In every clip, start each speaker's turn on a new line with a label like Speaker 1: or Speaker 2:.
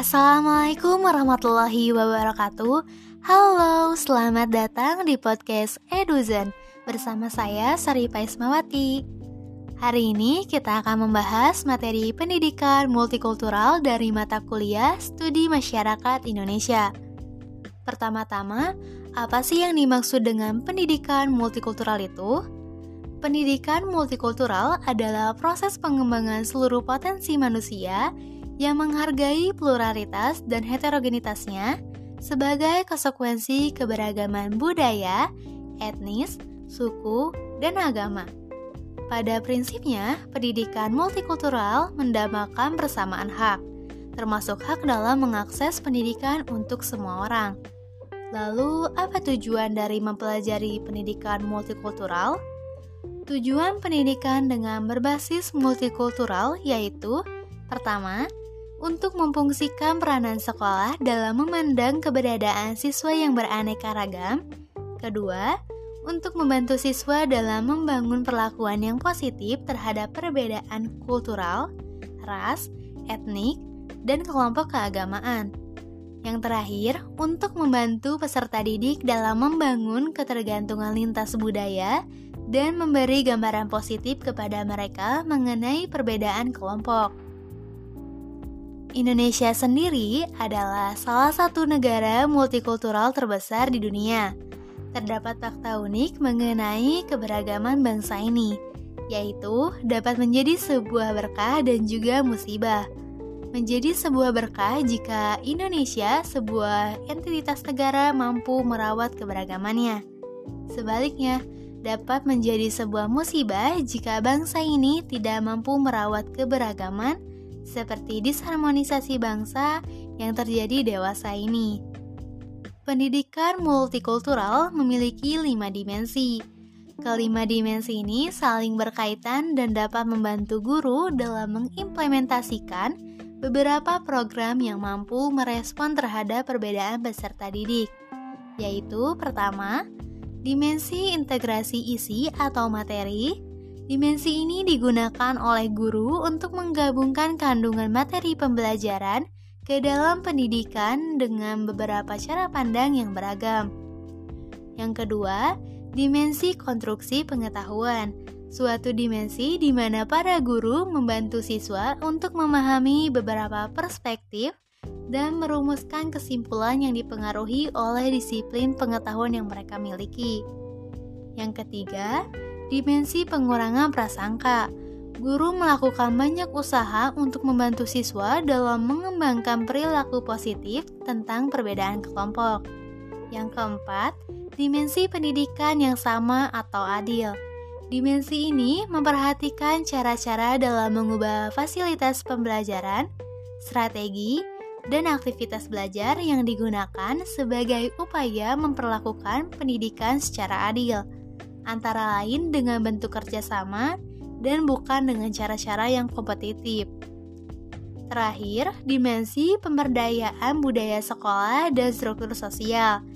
Speaker 1: Assalamualaikum warahmatullahi wabarakatuh. Halo, selamat datang di podcast Eduzen bersama saya Saripa Ismawati. Hari ini kita akan membahas materi pendidikan multikultural dari mata kuliah Studi Masyarakat Indonesia. Pertama-tama, apa sih yang dimaksud dengan pendidikan multikultural itu? Pendidikan multikultural adalah proses pengembangan seluruh potensi manusia menghargai pluralitas dan heterogenitasnya sebagai konsekuensi keberagaman budaya, etnis, suku, dan agama. Pada prinsipnya, pendidikan multikultural mendamakan persamaan hak, termasuk hak dalam mengakses pendidikan untuk semua orang. Lalu, apa tujuan dari mempelajari pendidikan multikultural? Tujuan pendidikan dengan berbasis multikultural yaitu: pertama, untuk memfungsikan peranan sekolah dalam memandang keberadaan siswa yang beraneka ragam. Kedua, untuk membantu siswa dalam membangun perlakuan yang positif terhadap perbedaan kultural, ras, etnik, dan kelompok keagamaan. Yang terakhir, untuk membantu peserta didik dalam membangun ketergantungan lintas budaya dan memberi gambaran positif kepada mereka mengenai perbedaan kelompok. Indonesia sendiri adalah salah satu negara multikultural terbesar di dunia. Terdapat fakta unik mengenai keberagaman bangsa ini, yaitu dapat menjadi sebuah berkah dan juga musibah. Menjadi sebuah berkah jika Indonesia, sebuah entitas negara, mampu merawat keberagamannya. Sebaliknya, dapat menjadi sebuah musibah jika bangsa ini tidak mampu merawat keberagaman seperti disharmonisasi bangsa yang terjadi dewasa ini. Pendidikan multikultural memiliki lima dimensi. Kelima dimensi ini saling berkaitan dan dapat membantu guru dalam mengimplementasikan beberapa program yang mampu merespon terhadap perbedaan peserta didik, yaitu pertama, dimensi integrasi isi atau materi, Dimensi ini digunakan oleh guru untuk menggabungkan kandungan materi pembelajaran ke dalam pendidikan dengan beberapa cara pandang yang beragam. Yang kedua, dimensi konstruksi pengetahuan, suatu dimensi di mana para guru membantu siswa untuk memahami beberapa perspektif dan merumuskan kesimpulan yang dipengaruhi oleh disiplin pengetahuan yang mereka miliki. Yang ketiga, Dimensi pengurangan prasangka. Guru melakukan banyak usaha untuk membantu siswa dalam mengembangkan perilaku positif tentang perbedaan kelompok. Yang keempat, dimensi pendidikan yang sama atau adil. Dimensi ini memperhatikan cara-cara dalam mengubah fasilitas pembelajaran, strategi, dan aktivitas belajar yang digunakan sebagai upaya memperlakukan pendidikan secara adil antara lain dengan bentuk kerjasama dan bukan dengan cara-cara yang kompetitif. Terakhir, dimensi pemberdayaan budaya sekolah dan struktur sosial.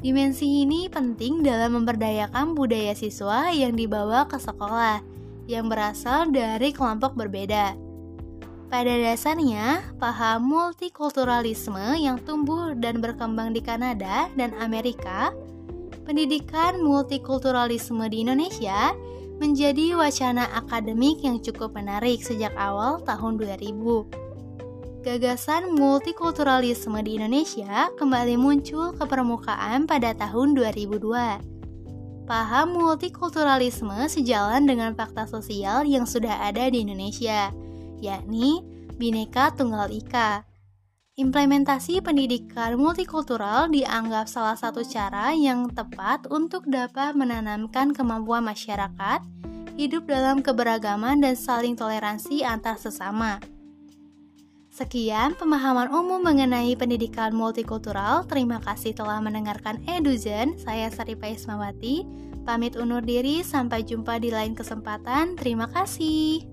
Speaker 1: Dimensi ini penting dalam memberdayakan budaya siswa yang dibawa ke sekolah, yang berasal dari kelompok berbeda. Pada dasarnya, paham multikulturalisme yang tumbuh dan berkembang di Kanada dan Amerika pendidikan multikulturalisme di Indonesia menjadi wacana akademik yang cukup menarik sejak awal tahun 2000. Gagasan multikulturalisme di Indonesia kembali muncul ke permukaan pada tahun 2002. Paham multikulturalisme sejalan dengan fakta sosial yang sudah ada di Indonesia, yakni Bhinneka Tunggal Ika Implementasi pendidikan multikultural dianggap salah satu cara yang tepat untuk dapat menanamkan kemampuan masyarakat hidup dalam keberagaman dan saling toleransi antar sesama. Sekian pemahaman umum mengenai pendidikan multikultural. Terima kasih telah mendengarkan Eduzen. Saya Saripa Ismawati. Pamit undur diri, sampai jumpa di lain kesempatan. Terima kasih.